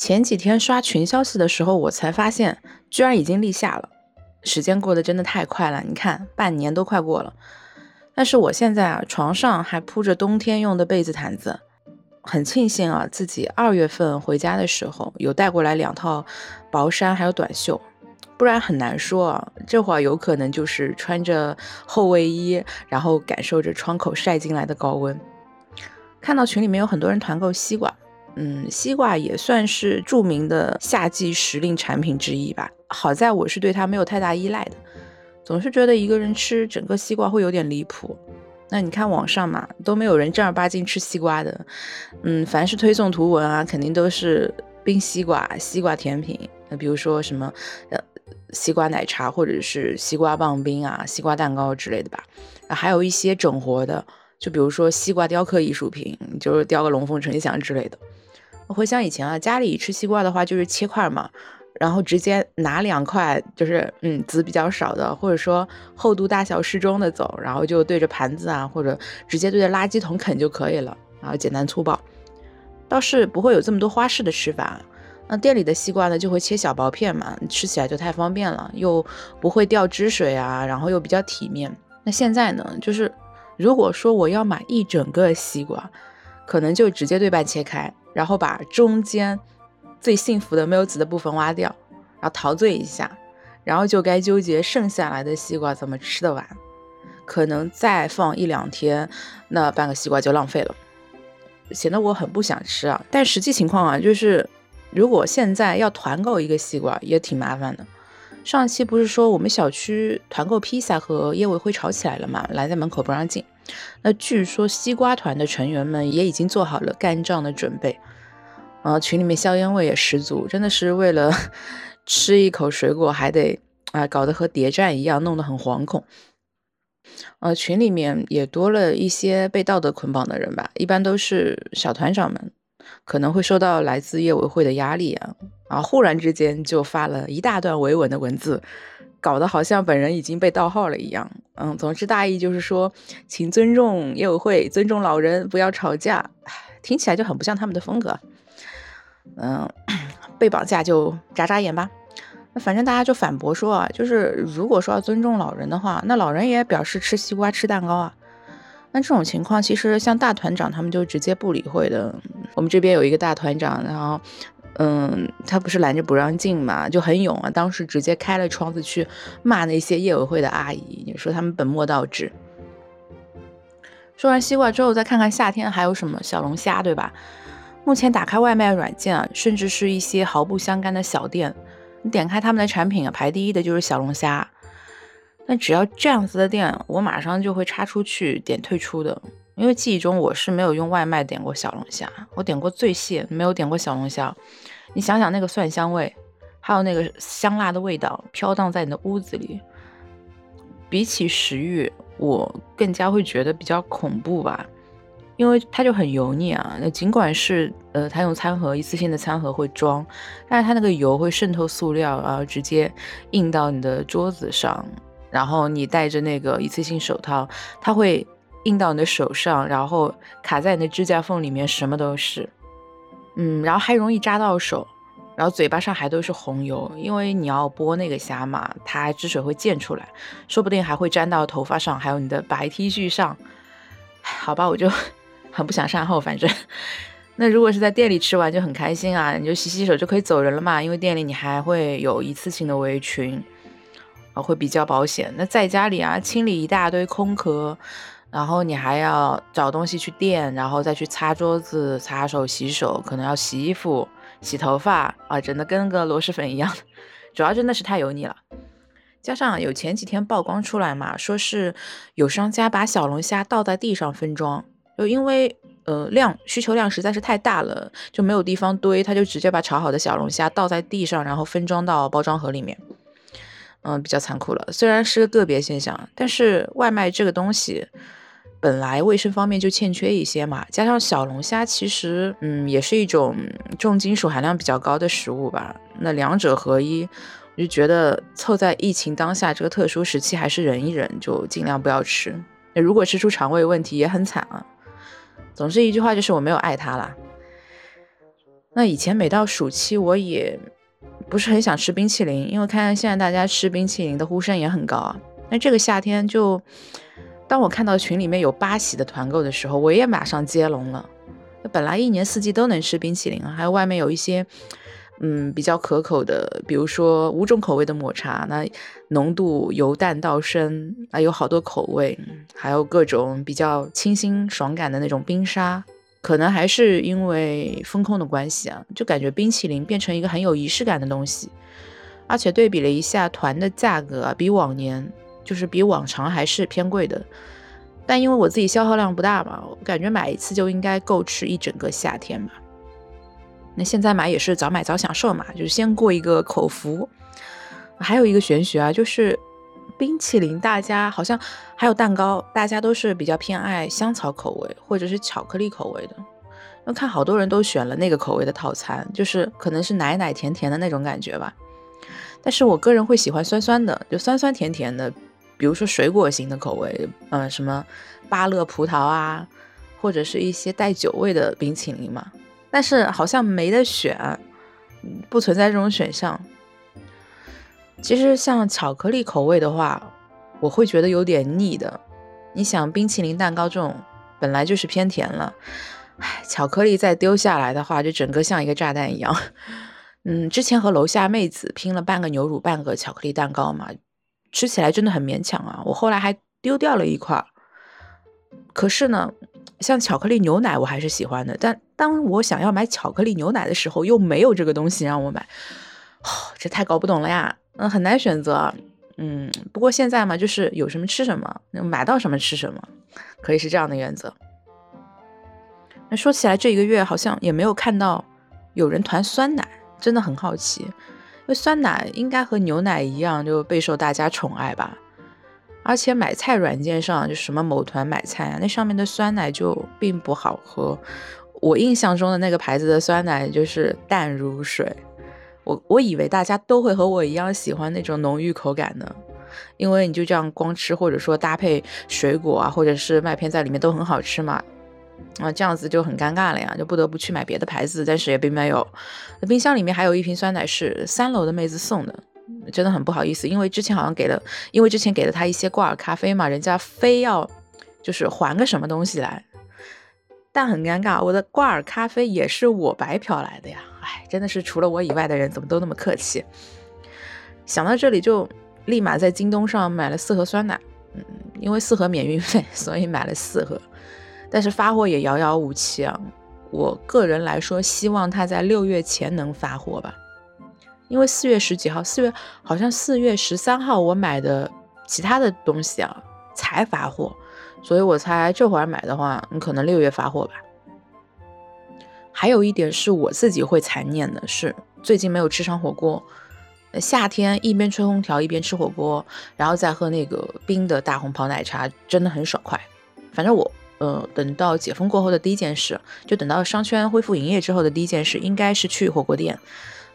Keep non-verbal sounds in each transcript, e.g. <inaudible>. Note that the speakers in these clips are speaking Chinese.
前几天刷群消息的时候，我才发现居然已经立夏了。时间过得真的太快了，你看半年都快过了。但是我现在啊，床上还铺着冬天用的被子毯子，很庆幸啊，自己二月份回家的时候有带过来两套薄衫还有短袖，不然很难说啊，这会儿有可能就是穿着厚卫衣，然后感受着窗口晒进来的高温。看到群里面有很多人团购西瓜。嗯，西瓜也算是著名的夏季时令产品之一吧。好在我是对它没有太大依赖的，总是觉得一个人吃整个西瓜会有点离谱。那你看网上嘛，都没有人正儿八经吃西瓜的。嗯，凡是推送图文啊，肯定都是冰西瓜、西瓜甜品。那比如说什么呃西瓜奶茶，或者是西瓜棒冰啊、西瓜蛋糕之类的吧。还有一些整活的，就比如说西瓜雕刻艺术品，就是雕个龙凤呈祥之类的。回想以前啊，家里吃西瓜的话就是切块嘛，然后直接拿两块，就是嗯籽比较少的，或者说厚度大小适中的走，然后就对着盘子啊，或者直接对着垃圾桶啃就可以了，然后简单粗暴，倒是不会有这么多花式的吃法。那店里的西瓜呢，就会切小薄片嘛，吃起来就太方便了，又不会掉汁水啊，然后又比较体面。那现在呢，就是如果说我要买一整个西瓜，可能就直接对半切开。然后把中间最幸福的没有籽的部分挖掉，然后陶醉一下，然后就该纠结剩下来的西瓜怎么吃得完。可能再放一两天，那半个西瓜就浪费了，显得我很不想吃啊。但实际情况啊，就是如果现在要团购一个西瓜，也挺麻烦的。上期不是说我们小区团购披萨和业委会吵起来了吗？拦在门口不让进。那据说西瓜团的成员们也已经做好了干仗的准备，啊，群里面硝烟味也十足，真的是为了 <laughs> 吃一口水果还得啊搞得和谍战一样，弄得很惶恐。呃，群里面也多了一些被道德捆绑的人吧，一般都是小团长们，可能会受到来自业委会的压力啊，啊，忽然之间就发了一大段维稳的文字。搞得好像本人已经被盗号了一样，嗯，总之大意就是说，请尊重业委会，尊重老人，不要吵架，听起来就很不像他们的风格。嗯，被绑架就眨眨眼吧。那反正大家就反驳说啊，就是如果说要尊重老人的话，那老人也表示吃西瓜吃蛋糕啊。那这种情况其实像大团长他们就直接不理会的。我们这边有一个大团长，然后。嗯，他不是拦着不让进嘛，就很勇啊。当时直接开了窗子去骂那些业委会的阿姨，你说他们本末倒置。说完西瓜之后，再看看夏天还有什么小龙虾，对吧？目前打开外卖软件啊，甚至是一些毫不相干的小店，你点开他们的产品啊，排第一的就是小龙虾。但只要这样子的店，我马上就会插出去点退出的。因为记忆中我是没有用外卖点过小龙虾，我点过醉蟹，没有点过小龙虾。你想想那个蒜香味，还有那个香辣的味道飘荡在你的屋子里，比起食欲，我更加会觉得比较恐怖吧，因为它就很油腻啊。那尽管是呃，它用餐盒一次性的餐盒会装，但是它那个油会渗透塑料，然后直接印到你的桌子上，然后你戴着那个一次性手套，它会。印到你的手上，然后卡在你的指甲缝里面，什么都是，嗯，然后还容易扎到手，然后嘴巴上还都是红油，因为你要剥那个虾嘛，它汁水会溅出来，说不定还会粘到头发上，还有你的白 T 恤上。好吧，我就 <laughs> 很不想善后，反正 <laughs> 那如果是在店里吃完就很开心啊，你就洗洗手就可以走人了嘛，因为店里你还会有一次性的围裙，啊，会比较保险。那在家里啊，清理一大堆空壳。然后你还要找东西去垫，然后再去擦桌子、擦手、洗手，可能要洗衣服、洗头发啊，整的跟个螺蛳粉一样。主要真的是太油腻了，加上有前几天曝光出来嘛，说是有商家把小龙虾倒在地上分装，就因为呃量需求量实在是太大了，就没有地方堆，他就直接把炒好的小龙虾倒在地上，然后分装到包装盒里面。嗯，比较残酷了。虽然是个个别现象，但是外卖这个东西。本来卫生方面就欠缺一些嘛，加上小龙虾其实，嗯，也是一种重金属含量比较高的食物吧。那两者合一，我就觉得凑在疫情当下这个特殊时期，还是忍一忍，就尽量不要吃。那如果吃出肠胃问题，也很惨啊。总之一句话就是我没有爱它啦。那以前每到暑期，我也不是很想吃冰淇淋，因为看现在大家吃冰淇淋的呼声也很高啊。那这个夏天就，当我看到群里面有八喜的团购的时候，我也马上接龙了。本来一年四季都能吃冰淇淋，还有外面有一些。嗯，比较可口的，比如说五种口味的抹茶，那浓度由淡到深，啊，有好多口味，还有各种比较清新爽感的那种冰沙，可能还是因为风控的关系啊，就感觉冰淇淋变成一个很有仪式感的东西，而且对比了一下团的价格，比往年就是比往常还是偏贵的，但因为我自己消耗量不大嘛，我感觉买一次就应该够吃一整个夏天嘛。那现在买也是早买早享受嘛，就是先过一个口福。还有一个玄学啊，就是冰淇淋，大家好像还有蛋糕，大家都是比较偏爱香草口味或者是巧克力口味的。我看好多人都选了那个口味的套餐，就是可能是奶奶甜甜的那种感觉吧。但是我个人会喜欢酸酸的，就酸酸甜甜的，比如说水果型的口味，嗯，什么芭乐葡萄啊，或者是一些带酒味的冰淇淋嘛。但是好像没得选，不存在这种选项。其实像巧克力口味的话，我会觉得有点腻的。你想冰淇淋蛋糕这种本来就是偏甜了，唉，巧克力再丢下来的话，就整个像一个炸弹一样。嗯，之前和楼下妹子拼了半个牛乳半个巧克力蛋糕嘛，吃起来真的很勉强啊。我后来还丢掉了一块。可是呢。像巧克力牛奶我还是喜欢的，但当我想要买巧克力牛奶的时候，又没有这个东西让我买，这太搞不懂了呀，嗯，很难选择，嗯，不过现在嘛，就是有什么吃什么，买到什么吃什么，可以是这样的原则。那说起来，这一个月好像也没有看到有人团酸奶，真的很好奇，酸奶应该和牛奶一样，就备受大家宠爱吧。而且买菜软件上就什么某团买菜啊，那上面的酸奶就并不好喝。我印象中的那个牌子的酸奶就是淡如水。我我以为大家都会和我一样喜欢那种浓郁口感的，因为你就这样光吃，或者说搭配水果啊，或者是麦片在里面都很好吃嘛。啊，这样子就很尴尬了呀，就不得不去买别的牌子，但是也并没有。冰箱里面还有一瓶酸奶是三楼的妹子送的。真的很不好意思，因为之前好像给了，因为之前给了他一些挂耳咖啡嘛，人家非要就是还个什么东西来，但很尴尬，我的挂耳咖啡也是我白嫖来的呀，哎，真的是除了我以外的人怎么都那么客气。想到这里就立马在京东上买了四盒酸奶，嗯，因为四盒免运费，<laughs> 所以买了四盒，但是发货也遥遥无期啊。我个人来说，希望他在六月前能发货吧。因为四月十几号，四月好像四月十三号我买的其他的东西啊才发货，所以我猜这会儿买的话，你可能六月发货吧。还有一点是我自己会残念的是，最近没有吃上火锅。夏天一边吹空调一边吃火锅，然后再喝那个冰的大红袍奶茶，真的很爽快。反正我，呃，等到解封过后的第一件事，就等到商圈恢复营业之后的第一件事，应该是去火锅店。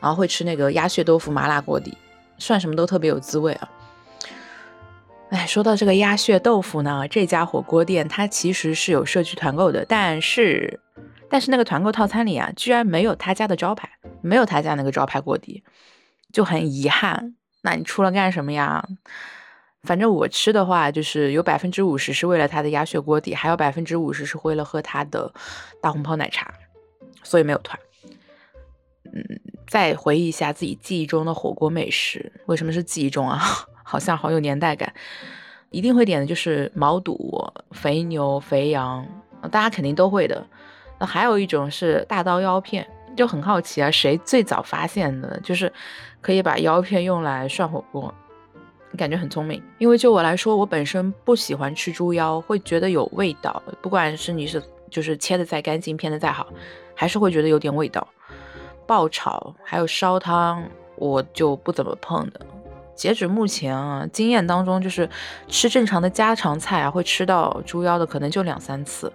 然后会吃那个鸭血豆腐麻辣锅底，涮什么都特别有滋味啊！哎，说到这个鸭血豆腐呢，这家火锅店它其实是有社区团购的，但是但是那个团购套餐里啊，居然没有他家的招牌，没有他家那个招牌锅底，就很遗憾。那你出了干什么呀？反正我吃的话，就是有百分之五十是为了他的鸭血锅底，还有百分之五十是为了喝他的大红袍奶茶，所以没有团。嗯。再回忆一下自己记忆中的火锅美食，为什么是记忆中啊？<laughs> 好像好有年代感。一定会点的就是毛肚、肥牛、肥羊，大家肯定都会的。那还有一种是大刀腰片，就很好奇啊，谁最早发现的？就是可以把腰片用来涮火锅，感觉很聪明。因为就我来说，我本身不喜欢吃猪腰，会觉得有味道。不管是你是就是切的再干净，片的再好，还是会觉得有点味道。爆炒还有烧汤，我就不怎么碰的。截止目前啊，经验当中就是吃正常的家常菜啊，会吃到猪腰的可能就两三次。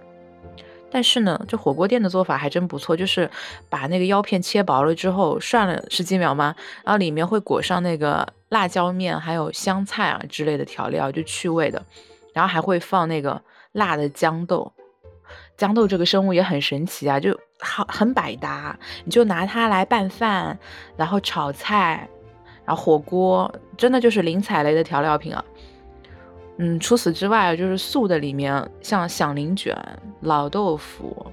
但是呢，这火锅店的做法还真不错，就是把那个腰片切薄了之后涮了十几秒嘛，然后里面会裹上那个辣椒面还有香菜啊之类的调料，就去味的。然后还会放那个辣的豇豆，豇豆这个生物也很神奇啊，就。好很百搭，你就拿它来拌饭，然后炒菜，然后火锅，真的就是零踩雷的调料品啊。嗯，除此之外，就是素的里面，像响铃卷、老豆腐，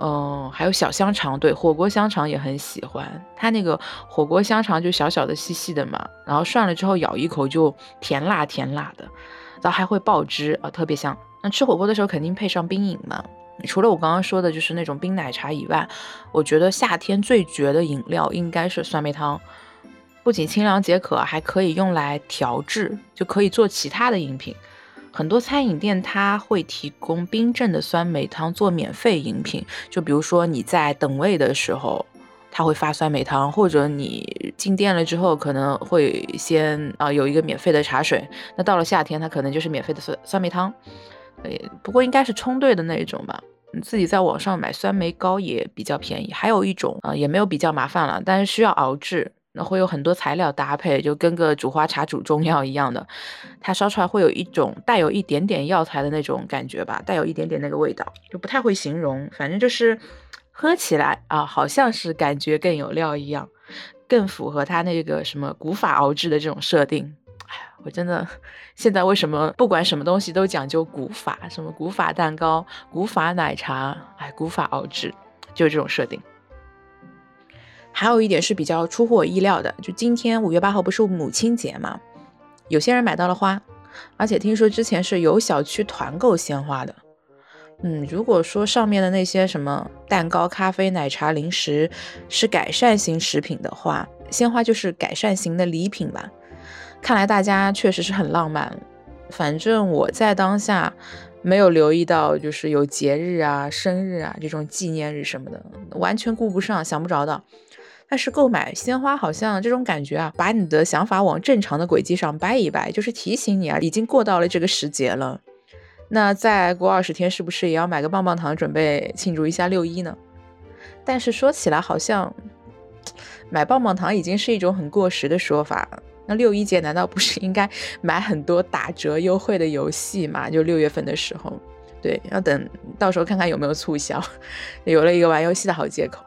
嗯，还有小香肠，对，火锅香肠也很喜欢。它那个火锅香肠就小小的、细细的嘛，然后涮了之后咬一口就甜辣甜辣的，然后还会爆汁啊，特别香。那吃火锅的时候肯定配上冰饮嘛。除了我刚刚说的，就是那种冰奶茶以外，我觉得夏天最绝的饮料应该是酸梅汤。不仅清凉解渴，还可以用来调制，就可以做其他的饮品。很多餐饮店它会提供冰镇的酸梅汤做免费饮品，就比如说你在等位的时候，他会发酸梅汤，或者你进店了之后可能会先啊有一个免费的茶水。那到了夏天，它可能就是免费的酸酸梅汤。诶，不过应该是冲兑的那一种吧。你自己在网上买酸梅膏也比较便宜。还有一种啊，也没有比较麻烦了，但是需要熬制。会有很多材料搭配，就跟个煮花茶煮中药一样的，它烧出来会有一种带有一点点药材的那种感觉吧，带有一点点那个味道，就不太会形容，反正就是喝起来啊，好像是感觉更有料一样，更符合它那个什么古法熬制的这种设定。哎，我真的现在为什么不管什么东西都讲究古法，什么古法蛋糕、古法奶茶，哎，古法熬制，就是这种设定。还有一点是比较出乎我意料的，就今天五月八号不是母亲节嘛，有些人买到了花，而且听说之前是有小区团购鲜花的。嗯，如果说上面的那些什么蛋糕、咖啡、奶茶、零食是改善型食品的话，鲜花就是改善型的礼品吧。看来大家确实是很浪漫。反正我在当下没有留意到，就是有节日啊、生日啊这种纪念日什么的，完全顾不上，想不着的。但是购买鲜花好像这种感觉啊，把你的想法往正常的轨迹上掰一掰，就是提醒你啊，已经过到了这个时节了。那再过二十天，是不是也要买个棒棒糖，准备庆祝一下六一呢？但是说起来，好像买棒棒糖已经是一种很过时的说法。那六一节难道不是应该 <laughs> 买很多打折优惠的游戏嘛？就六月份的时候，对，要等到时候看看有没有促销，<laughs> 有了一个玩游戏的好借口。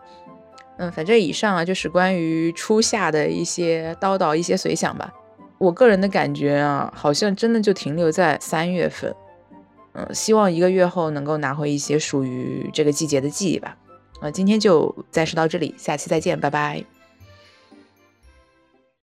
嗯，反正以上啊，就是关于初夏的一些叨叨、一些随想吧。我个人的感觉啊，好像真的就停留在三月份。嗯，希望一个月后能够拿回一些属于这个季节的记忆吧。啊，今天就暂时到这里，下期再见，拜拜。